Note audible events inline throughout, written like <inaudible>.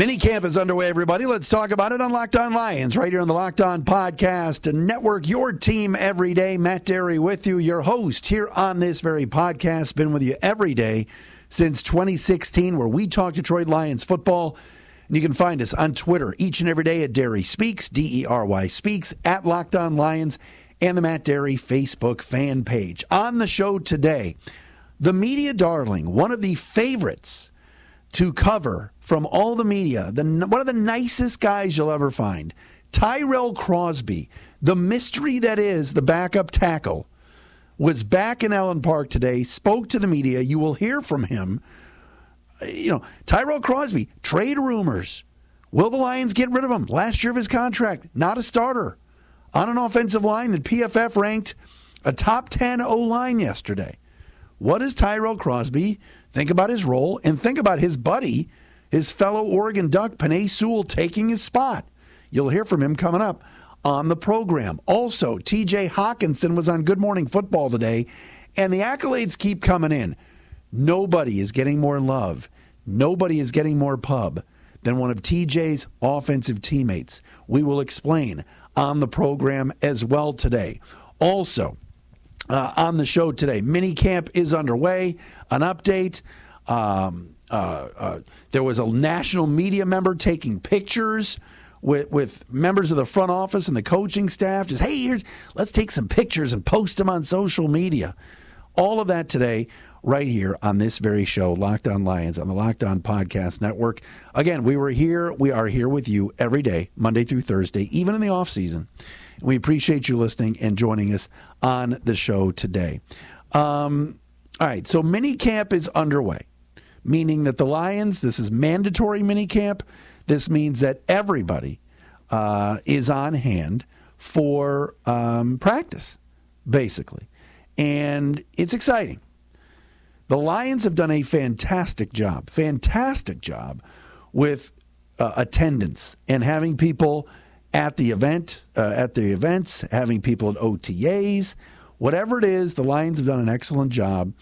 Mini camp is underway, everybody. Let's talk about it on Locked On Lions, right here on the Locked On Podcast Network. Your team every day. Matt Dery with you, your host here on this very podcast. Been with you every day since 2016, where we talk Detroit Lions football. And you can find us on Twitter each and every day at Dery Speaks, D E R Y Speaks, at Locked On Lions, and the Matt Dery Facebook fan page. On the show today, the media darling, one of the favorites to cover from all the media, the, one of the nicest guys you'll ever find, Tyrell Crosby, the mystery that is the backup tackle, was back in Allen Park today, spoke to the media. You will hear from him. Uh, you know, Tyrell Crosby, trade rumors. Will the Lions get rid of him? Last year of his contract, not a starter on an offensive line that PFF ranked a top 10 O line yesterday. What is Tyrell Crosby? Think about his role and think about his buddy, his fellow Oregon Duck, Penei Sewell, taking his spot. You'll hear from him coming up on the program. Also, TJ Hockenson was on Good Morning Football today, and the accolades keep coming in. Nobody is getting more love, nobody is getting more pub than one of TJ's offensive teammates. We will explain on the program as well today. Also, uh, on the show today. Mini camp is underway. An update. Um, uh, uh, there was a national media member taking pictures with with members of the front office and the coaching staff. Just hey, here's let's take some pictures and post them on social media. All of that today, right here on this very show, Locked On Lions on the Locked On Podcast Network. Again, we were here. We are here with you every day, Monday through Thursday, even in the off season. We appreciate you listening and joining us on the show today. Um, all right, so mini camp is underway, meaning that the Lions, this is mandatory mini camp. This means that everybody uh, is on hand for um, practice, basically. And it's exciting. The Lions have done a fantastic job, fantastic job with uh, attendance and having people at the event, uh, at the events, having people at OTAs, whatever it is, the Lions have done an excellent job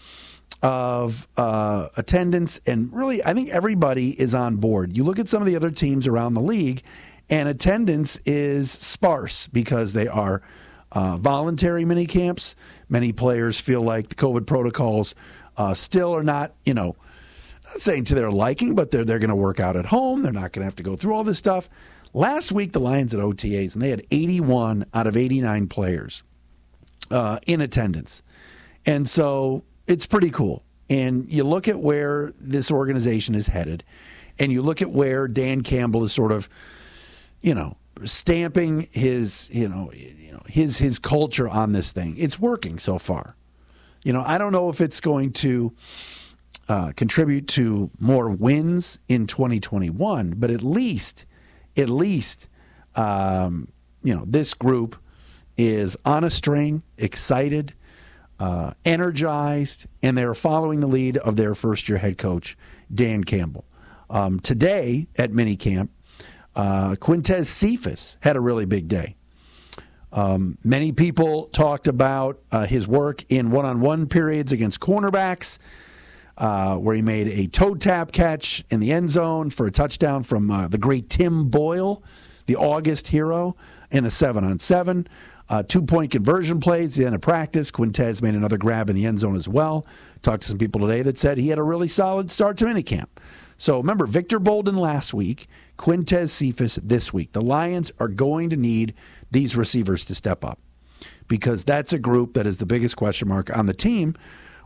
of uh, attendance, and really, I think everybody is on board. You look at some of the other teams around the league, and attendance is sparse because they are uh, voluntary mini camps. Many players feel like the COVID protocols uh, still are not, you know, not saying to their liking, but they're they're going to work out at home. They're not going to have to go through all this stuff. Last week, the Lions at OTAs, and they had 81 out of 89 players uh, in attendance. And so it's pretty cool. And you look at where this organization is headed, and you look at where Dan Campbell is sort of, you know, stamping his, you know, you know, his his culture on this thing. It's working so far. You know, I don't know if it's going to uh, contribute to more wins in 2021, but at least at least, um, you know, this group is on a string, excited, uh, energized, and they're following the lead of their first year head coach, Dan Campbell. Um, today at minicamp, uh, Quintez Cephus had a really big day. Um, many people talked about uh, his work in one on one periods against cornerbacks uh, where he made a toe tap catch in the end zone for a touchdown from uh, the great Tim Boyle, the August hero, in a seven on seven. Uh, two point conversion plays, the end of practice. Quintez made another grab in the end zone as well. Talked to some people today that said he had a really solid start to minicamp. So remember, Victor Bolden last week, Quintez Cephus this week. The Lions are going to need these receivers to step up because that's a group that is the biggest question mark on the team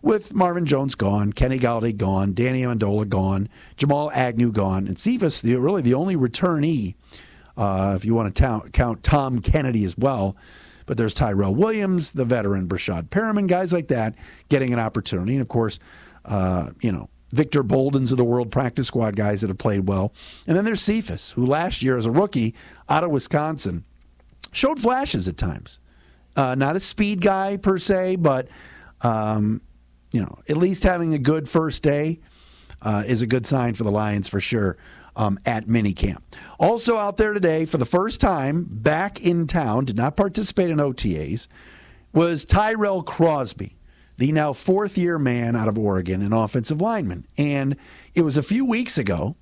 with Marvin Jones gone, Kenny Golladay gone, Danny Amendola gone, Jamal Agnew gone, and Cephus, the, really the only returnee, uh, if you want to count Tom Kennedy as well. But there's Tyrell Williams, the veteran Breshad Perriman, guys like that getting an opportunity. And of course, uh, you know, Victor Bolden's of the world practice squad guys that have played well. And then there's Cephus, who last year as a rookie out of Wisconsin showed flashes at times Uh, not a speed guy per se, but um, you know, at least having a good first day uh, is a good sign for the Lions for sure. Um, at minicamp. Also out there today for the first time back in town, did not participate in OTAs, was Tyrell Crosby, the now fourth year man out of Oregon, an offensive lineman. And it was a few weeks ago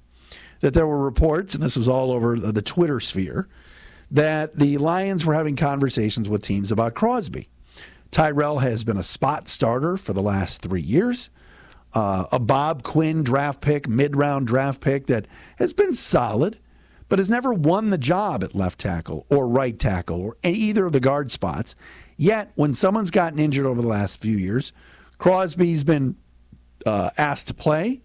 that there were reports, and this was all over the Twitter sphere, that the Lions were having conversations with teams about Crosby. Tyrell has been a spot starter for the last three years. Uh, a Bob Quinn draft pick, mid round draft pick that has been solid, but has never won the job at left tackle or right tackle or either of the guard spots. Yet, when someone's gotten injured over the last few years, Crosby's been uh, asked to play,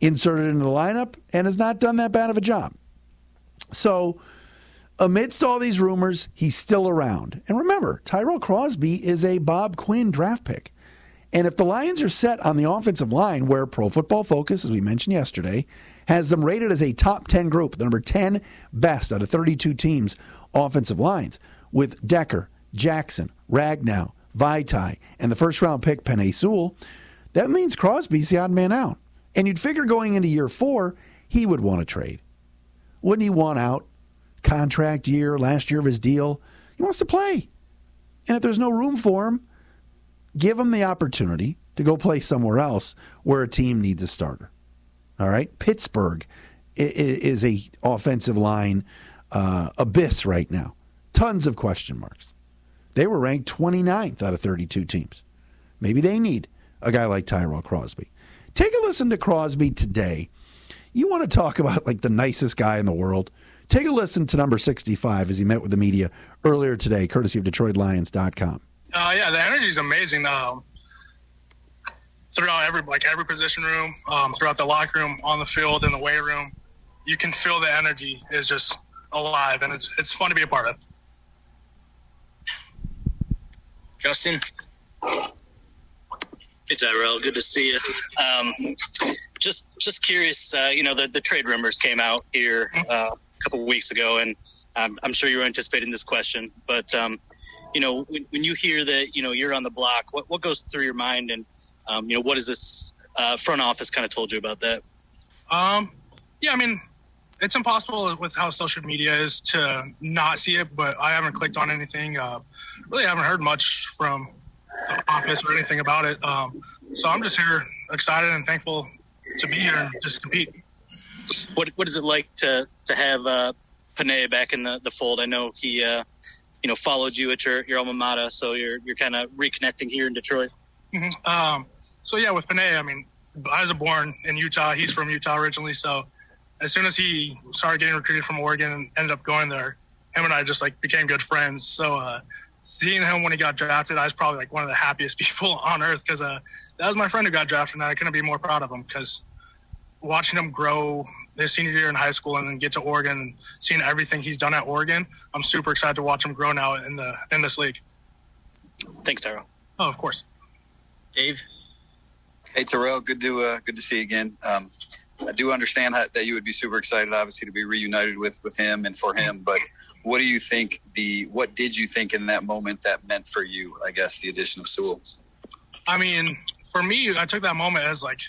inserted into the lineup, and has not done that bad of a job. So, amidst all these rumors, he's still around. And remember, Tyrell Crosby is a Bob Quinn draft pick. And if the Lions are set on the offensive line, where Pro Football Focus, as we mentioned yesterday, has them rated as a top 10 group, the number 10 best out of 32 teams offensive lines, with Decker, Jackson, Ragnow, Vaitai, and the first round pick, Penei Sewell, that means Crosby's the odd man out. And you'd figure going into year four, he would want to trade. Wouldn't he want out? Contract year, last year of his deal. He wants to play. And if there's no room for him, give him the opportunity to go play somewhere else where a team needs a starter. All right, Pittsburgh is a offensive line uh, abyss right now. Tons of question marks. They were ranked 29th out of 32 teams. Maybe they need a guy like Tyrell Crosby. Take a listen to Crosby today. You want to talk about like the nicest guy in the world? Take a listen to number 65 as he met with the media earlier today, courtesy of DetroitLions.com. Uh, yeah, the energy is amazing. Um, throughout every like every position room, um, throughout the locker room, on the field, in the weight room, you can feel the energy is just alive, and it's it's fun to be a part of. Justin. Hey Tyrell, good to see you. Um, just just curious, uh, you know, the, the trade rumors came out here uh, a couple of weeks ago, and um, I'm sure you were anticipating this question. But um, you know, when, when, you hear that, you know, you're on the block, what what goes through your mind, and um, you know, what is this uh, front office kind of told you about that? Um, yeah, I mean, it's impossible with how social media is to not see it, but I haven't clicked on anything. Uh, really haven't heard much from the office or anything about it. Um, so I'm just here excited and thankful to be here and just compete. What What is it like to to have uh, Penei back in the, the fold? I know he uh, you know followed you at your, your alma mater, so you're you're kind of reconnecting here in Detroit. Mm-hmm. Um, so yeah, with Penei, I mean, I was born in Utah. He's from Utah originally, so as soon as he started getting recruited from Oregon and ended up going there, him and I just like became good friends. So uh, seeing him when he got drafted, I was probably like one of the happiest <laughs> people on earth because uh, that was my friend who got drafted, and I couldn't be more proud of him because watching him grow his senior year in high school and then get to Oregon and seeing everything he's done at Oregon, I'm super excited to watch him grow now in the in this league. Thanks, Tyrell. Oh, of course. Dave. Hey, Terrell. Good to uh, good to see you again. Um, I do understand how, that you would be super excited, obviously, to be reunited with with him and for him. But what do you think the what did you think in that moment that meant for you? I guess the addition of Sewell. I mean, for me, I took that moment as like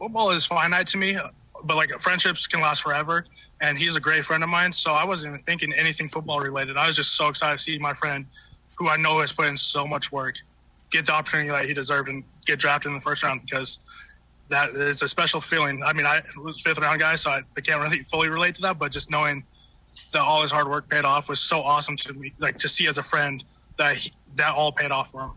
football is finite to me, but like friendships can last forever. And he's a great friend of mine, so I wasn't even thinking anything football related. I was just so excited to see my friend, who I know has put in so much work, get the opportunity that he deserved and get drafted in the first round because that is a special feeling. I mean, I was fifth round guy, so I, I can't really fully relate to that, but just knowing that all his hard work paid off was so awesome to me, like to see as a friend that he, that all paid off for him.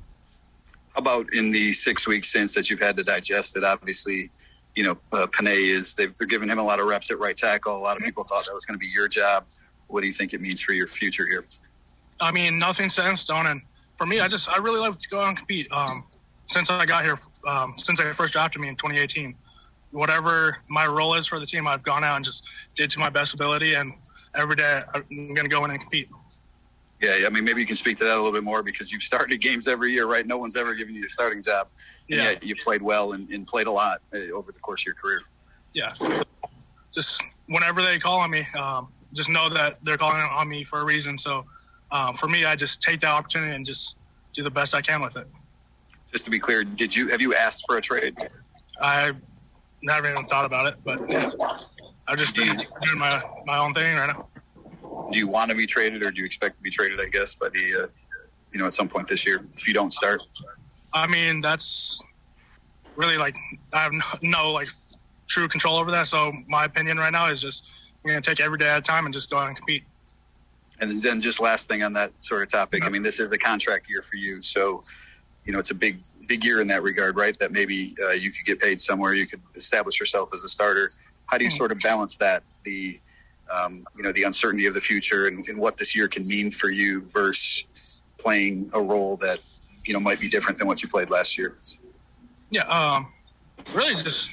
How about in the six weeks since that you've had to digest it? Obviously, you know, uh, Penei is they're giving him a lot of reps at right tackle. A lot of people thought that was going to be your job. What do you think it means for your future here? I mean, nothing set in stone, and for me, I just I really love to go out and compete. Um, since I got here, um, since they first drafted me in 2018, whatever my role is for the team, I've gone out and just did to my best ability, and every day I'm going to go in and compete. Yeah, I mean, maybe you can speak to that a little bit more because you've started games every year, right? No one's ever given you a starting job. Yeah, yet you played well and, and, played a lot uh, over the course of your career. Yeah, just whenever they call on me, um, just know that they're calling on me for a reason. So uh, for me, I just take that opportunity and just do the best I can with it. Just to be clear, did you have you asked for a trade? I never even thought about it, but yeah, I've just been doing my my own thing right now. Do you want to be traded, or do you expect to be traded? I guess by the uh, you know at some point this year if you don't start. I mean, that's really like I have no, no like true control over that. So my opinion right now is just we're going to take every day at a time and just go out and compete. And then just last thing on that sort of topic. I mean, this is the contract year for you, so you know it's a big big year in that regard, right? That maybe uh, you could get paid somewhere, you could establish yourself as a starter. How do you sort of balance that the um, you know the uncertainty of the future and, and what this year can mean for you versus playing a role that you know might be different than what you played last year? Yeah, um, really just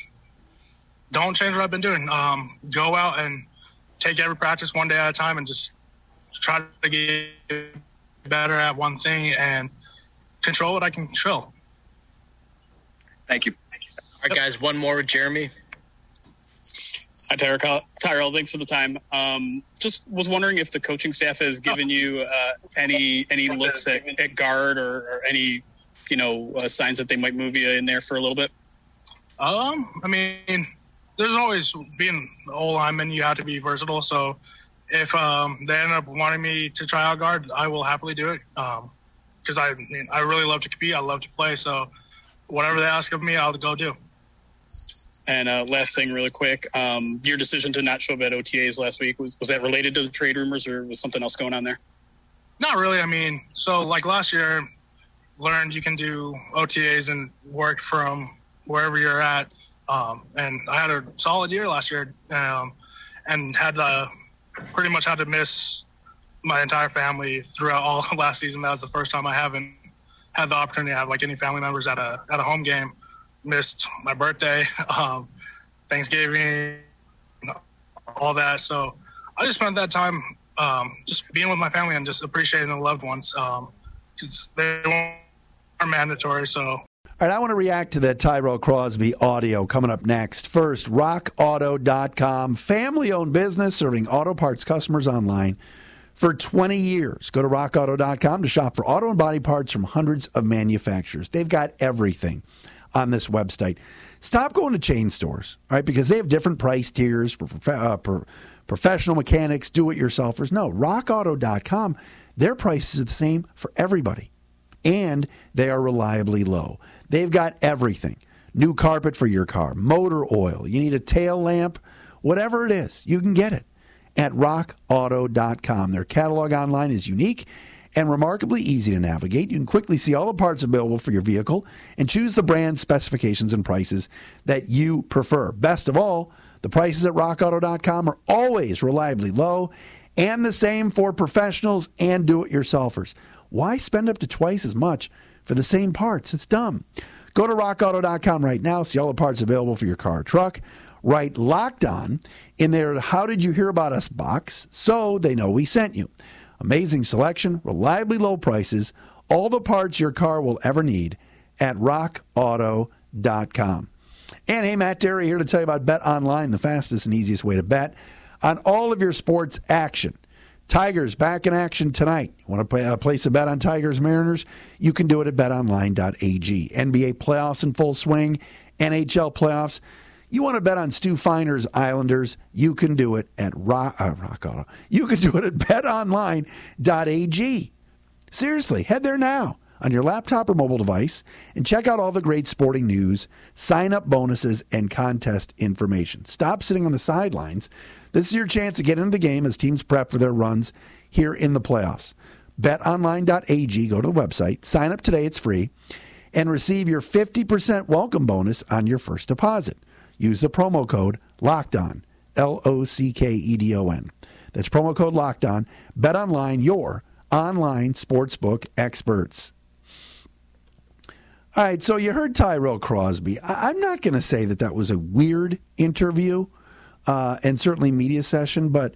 don't change what I've been doing. Um, go out and take every practice one day at a time and just try to get better at one thing and control what I can control. Thank you. All right, guys, one more with Jeremy. Hi, Tyrell. Thanks for the time. Um, just was wondering if the coaching staff has given you uh, any any looks at, at guard or, or, any you know uh, signs that they might move you in there for a little bit. Um, I mean, there's always being O lineman. You have to be versatile. So if um, they end up wanting me to try out guard, I will happily do it. Because um, I I really love to compete. I love to play. So whatever they ask of me, I'll go do. And uh, last thing, really quick, um, your decision to not show up at OTAs last week was was that related to the trade rumors, or was something else going on there? Not really. I mean, so like last year, learned you can do OTAs and work from wherever you're at. Um, and I had a solid year last year, um, and had uh, pretty much had to miss my entire family throughout all last season. That was the first time I haven't had the opportunity to have like any family members at a at a home game missed my birthday, <laughs> um, Thanksgiving, all that. So I just spent that time um, just being with my family and just appreciating the loved ones. Um, they are mandatory, so. All right, I want to react to that Tyrell Crosby audio coming up next. First, rockauto.com, family owned business serving auto parts customers online for 20 years. Go to rockauto.com to shop for auto and body parts from hundreds of manufacturers. They've got everything on this website. Stop going to chain stores, right? Because they have different price tiers for, uh, for professional mechanics, do it yourselfers. No, rockauto.com, their prices are the same for everybody. And they are reliably low. They've got everything new carpet for your car, motor oil, you need a tail lamp, whatever it is, you can get it at rockauto.com. Their catalog online is unique and remarkably easy to navigate. You can quickly see all the parts available for your vehicle and choose the brand, specifications, and prices that you prefer. Best of all, the prices at rockauto.com are always reliably low and the same for professionals and do it yourselfers. Why spend up to twice as much for the same parts? It's dumb. Go to rockauto.com right now, see all the parts available for your car or truck. Write locked on in their How Did You Hear About Us box so they know we sent you. Amazing selection, reliably low prices, all the parts your car will ever need at rockauto.com. And hey, Matt Dery here to tell you about Bet Online, the fastest and easiest way to bet on all of your sports action. Tigers back in action tonight. Want to play, uh, place a bet on Tigers Mariners? You can do it at betonline.ag. NBA playoffs in full swing, NHL playoffs. You want to bet on Stu Feiner's Islanders? You can do it at Rock, uh, Rock Auto. You can <laughs> do it at betonline.ag. Seriously, head there now on your laptop or mobile device and check out all the great sporting news, sign up bonuses, and contest information. Stop sitting on the sidelines. This is your chance to get into the game as teams prep for their runs here in the playoffs. BetOnline.ag, go to the website, sign up today, it's free, and receive your 50% welcome bonus on your first deposit. Use the promo code Locked On, L O C K E D O N. That's promo code Locked On. Bet online, your online sportsbook experts. All right, so you heard Tyrell Crosby. I- am not going to say that that was a weird interview uh, and certainly media session, but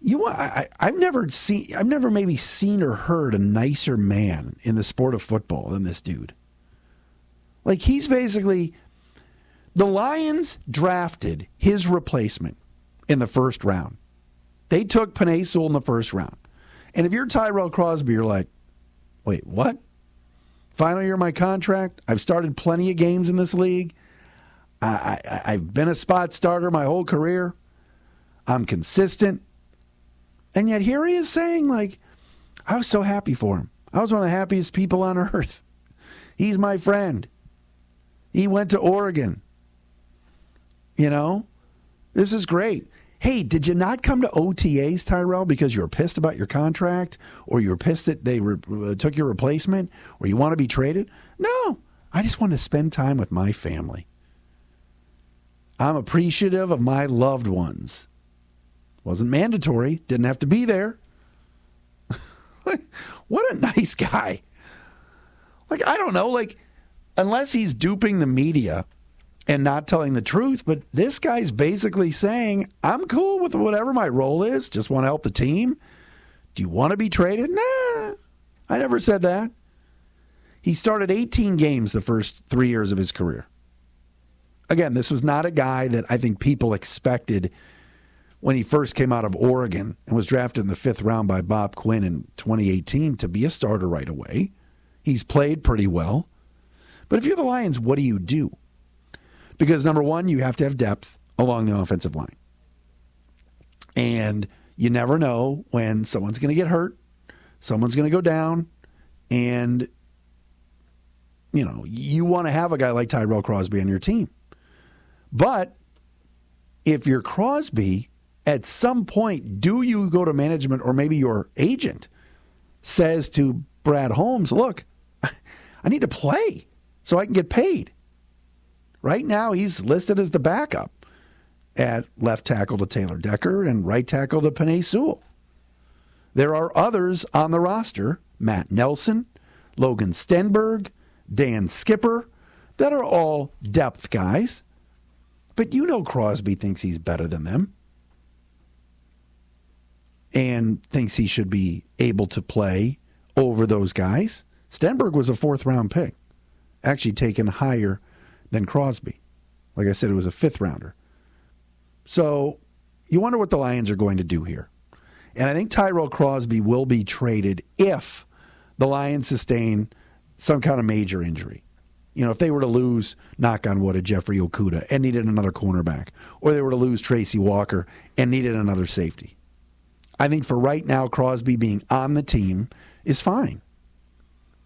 you I, I've never seen, I've never maybe seen or heard a nicer man in the sport of football than this dude. Like he's basically the Lions drafted his replacement in the first round. They took Penei Sewell in the first round. And if you're Tyrell Crosby, you're like, Wait, what? Final year of my contract. I've started plenty of games in this league. I, I, I've been a spot starter my whole career. I'm consistent. And yet here he is saying, like, I was so happy for him. I was one of the happiest people on earth. <laughs> He's my friend. He went to Oregon. You know, this is great. Hey, did you not come to OTAs, Tyrell, because you were pissed about your contract, or you were pissed that they re- uh, took your replacement, or you want to be traded? No, I just want to spend time with my family. I'm appreciative of my loved ones. Wasn't mandatory, didn't have to be there. <laughs> what a nice guy. Like, I don't know, like, unless he's duping the media and not telling the truth, but this guy's basically saying, I'm cool with whatever my role is, just want to help the team. Do you want to be traded? Nah, I never said that. He started 18 games the first three years of his career. Again, this was not a guy that I think people expected when he first came out of Oregon and was drafted in the fifth round by Bob Quinn in 2018 to be a starter right away. He's played pretty well. But if you're the Lions, what do you do? Because number one, you have to have depth along the offensive line. And you never know when someone's going to get hurt, someone's going to go down, and you know, you want to have a guy like Tyrell Crosby on your team. But if you're Crosby, at some point, do you go to management or maybe your agent says to Brad Holmes, look, <laughs> I need to play so I can get paid. Right now, he's listed as the backup at left tackle to Taylor Decker and right tackle to Penei Sewell. There are others on the roster Matt Nelson, Logan Stenberg, Dan Skipper, that are all depth guys. But you know Crosby thinks he's better than them and thinks he should be able to play over those guys. Stenberg was a fourth round pick, actually taken higher than Crosby. Like I said, it was a fifth rounder. So you wonder what the Lions are going to do here. And I think Tyrell Crosby will be traded if the Lions sustain some kind of major injury. You know, if they were to lose, knock on wood, a Jeffrey Okudah and needed another cornerback, or they were to lose Tracy Walker and needed another safety. I think for right now, Crosby being on the team is fine.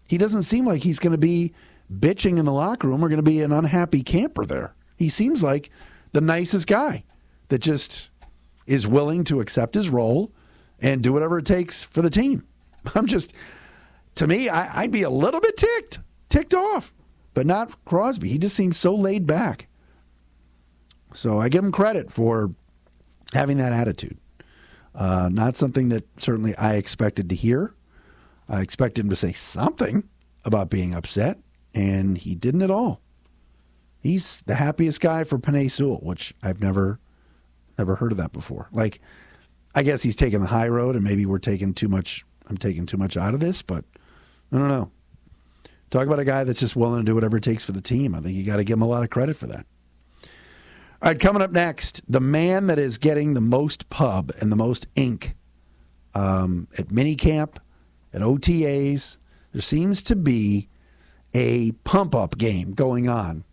He doesn't seem like he's going to be bitching in the locker room are going to be an unhappy camper there. He seems like the nicest guy that just is willing to accept his role and do whatever it takes for the team. <laughs> I'm just, to me, I, would be a little bit ticked, ticked off, but not Crosby. He just seems so laid back. So I give him credit for having that attitude. Uh, not something that certainly I expected to hear. I expected him to say something about being upset, and he didn't at all. He's the happiest guy for Penei Sewell, which I've never never heard of that before. Like, I guess he's taking the high road, and maybe we're taking too much. I'm taking too much out of this, but I don't know. Talk about a guy that's just willing to do whatever it takes for the team. I think you got to give him a lot of credit for that. All right, coming up next, the man that is getting the most pub and the most ink um, at minicamp, at OTAs, there seems to be a pump up game going on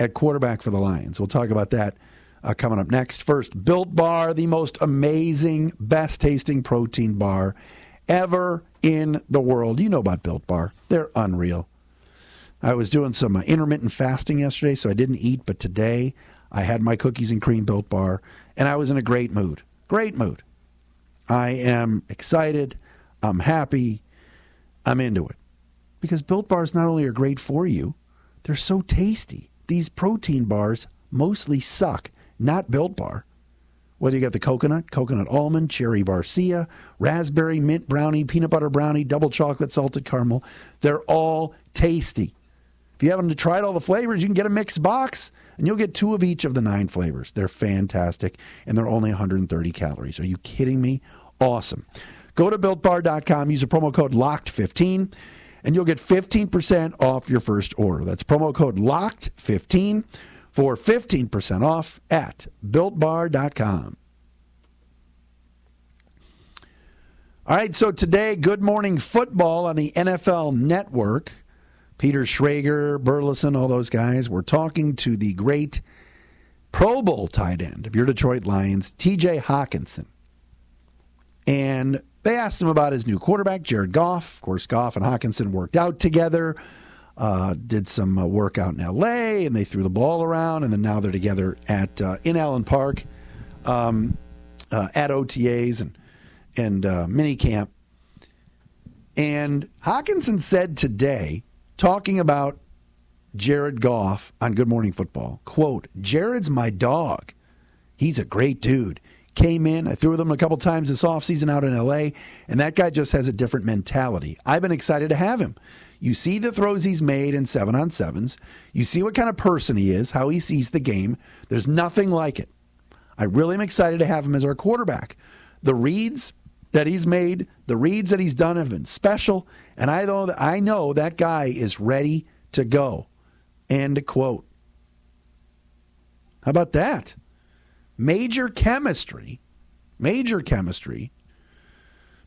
at quarterback for the Lions. We'll talk about that uh, coming up next. First, Built Bar, the most amazing, best tasting protein bar ever in the world. You know about Built Bar, they're unreal. I was doing some uh, intermittent fasting yesterday, so I didn't eat, but today I had my cookies and cream Built Bar, and I was in a great mood. Great mood. I am excited. I'm happy. I'm into it. Because Built Bars not only are great for you, they're so tasty. These protein bars mostly suck, not Built Bar. Whether you got the coconut, coconut almond, cherry barcia, raspberry, mint brownie, peanut butter brownie, double chocolate, salted caramel, they're all tasty. If you haven't tried all the flavors, you can get a mixed box and you'll get two of each of the nine flavors. They're fantastic and they're only 130 calories. Are you kidding me? Awesome. Go to builtbar.com, use the promo code LOCKED15 and you'll get 15% off your first order. That's promo code LOCKED15 for 15% off at builtbar.com. All right, so today, Good Morning Football on the NFL Network. Peter Schrager, Burleson, all those guys. We're talking to the great Pro Bowl tight end of your Detroit Lions, TJ Hockenson. And they asked him about his new quarterback, Jared Goff. Of course, Goff and Hockenson worked out together, uh, did some uh, work out in L.A., and they threw the ball around, and then now they're together at uh, in Allen Park um, uh, at OTAs and and uh, mini camp. And Hockenson said today, talking about Jared Goff on Good Morning Football, quote, Jared's my dog. He's a great dude. Came in, I threw with him a couple times this offseason out in LA, and that guy just has a different mentality. I've been excited to have him. You see the throws he's made in seven on sevens. You see what kind of person he is, how he sees the game. There's nothing like it. I really am excited to have him as our quarterback. The reads that he's made, the reads that he's done have been special, and I know that I know that guy is ready to go. End quote. How about that? Major chemistry, major chemistry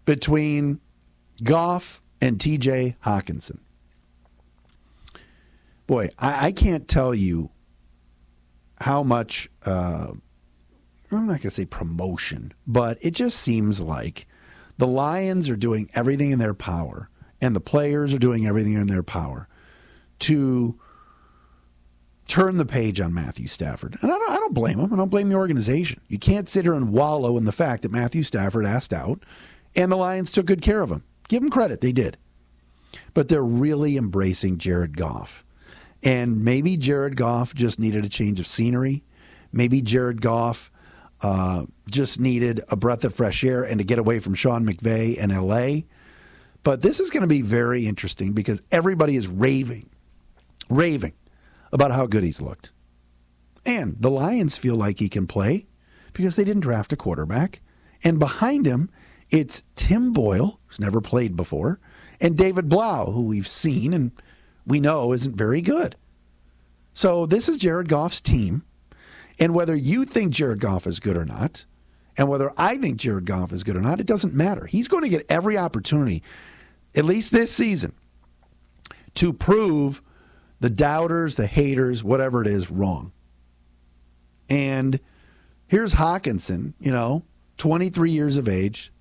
between Goff and TJ Hockenson. Boy, I, I can't tell you how much, uh, I'm not going to say promotion, but it just seems like the Lions are doing everything in their power, and the players are doing everything in their power to turn the page on Matthew Stafford. And I don't, I don't blame him. I don't blame the organization. You can't sit here and wallow in the fact that Matthew Stafford asked out and the Lions took good care of him. Give him credit. They did. But they're really embracing Jared Goff. And maybe Jared Goff just needed a change of scenery. Maybe Jared Goff uh, just needed a breath of fresh air and to get away from Sean McVay and LA. But this is going to be very interesting because everybody is raving, raving about how good he's looked. And the Lions feel like he can play because they didn't draft a quarterback. And behind him, it's Tim Boyle, who's never played before, and David Blough, who we've seen and we know isn't very good. So this is Jared Goff's team. And whether you think Jared Goff is good or not, and whether I think Jared Goff is good or not, it doesn't matter. He's going to get every opportunity, at least this season, to prove the doubters, the haters, whatever it is, wrong. And here's Hockenson, you know, 23 years of age,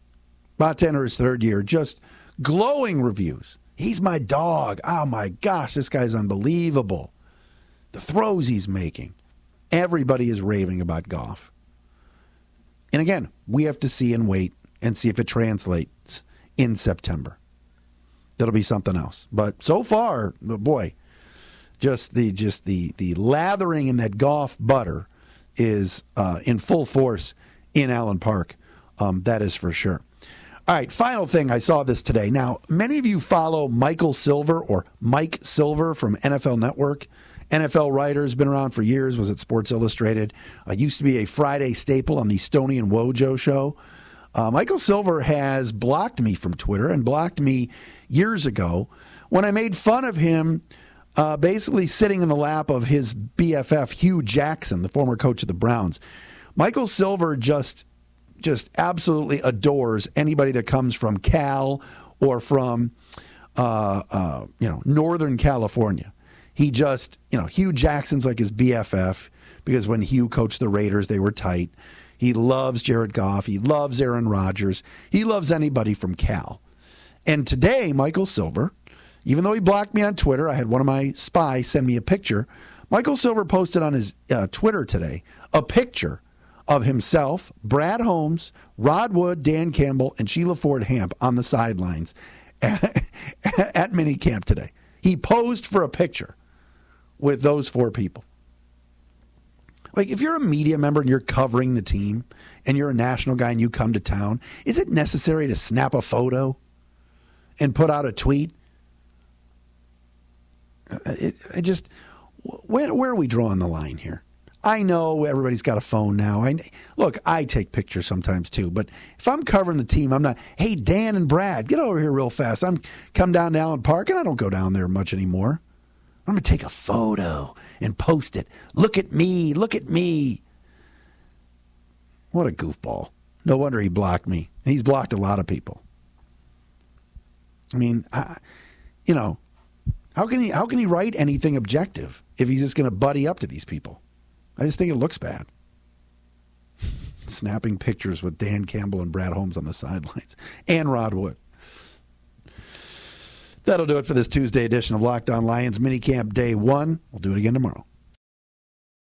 about to enter his third year, just glowing reviews. He's my dog. Oh my gosh, this guy's unbelievable. The throws he's making. Everybody is raving about Goff. And again, we have to see and wait and see if it translates in September. That'll be something else. But so far, boy, just the just the the lathering in that Goff butter is uh, in full force in Allen Park. Um, that is for sure. All right, final thing I saw this today. Now, many of you follow Michael Silver or Mike Silver from NFL Network. NFL writer has been around for years. Was at Sports Illustrated. Uh, used to be a Friday staple on the Stoney and Wojo show. Uh, Michael Silver has blocked me from Twitter and blocked me years ago when I made fun of him uh, basically sitting in the lap of his BFF Hue Jackson, the former coach of the Browns. Michael Silver just just absolutely adores anybody that comes from Cal or from uh, uh, you know Northern California. He just you know Hue Jackson's like his BFF because when Hue coached the Raiders, they were tight. He loves Jared Goff. He loves Aaron Rodgers. He loves anybody from Cal. And today, Michael Silver even though he blocked me on Twitter, I had one of my spies send me a picture. Michael Silver posted on his uh, Twitter today a picture of himself, Brad Holmes, Rod Wood, Dan Campbell, and Sheila Ford Hamp on the sidelines <laughs> at, at minicamp today. He posed for a picture with those four people. Like, if you're a media member and you're covering the team and you're a national guy and you come to town, is it necessary to snap a photo and put out a tweet? Uh, it, I just where, where are we drawing the line here? I know everybody's got a phone now. I look, I take pictures sometimes too, but if I'm covering the team, I'm not. Hey, Dan and Brad, get over here real fast. I'm come down to Allen Park, and I don't go down there much anymore. I'm gonna take a photo and post it. Look at me. Look at me. What a goofball. No wonder he blocked me. He's blocked a lot of people. I mean, I, you know, how can he how can he write anything objective if he's just going to buddy up to these people? I just think it looks bad. <laughs> Snapping pictures with Dan Campbell and Brad Holmes on the sidelines and Rod Wood. That'll do it for this Tuesday edition of Locked On Lions minicamp day one. We'll do it again tomorrow.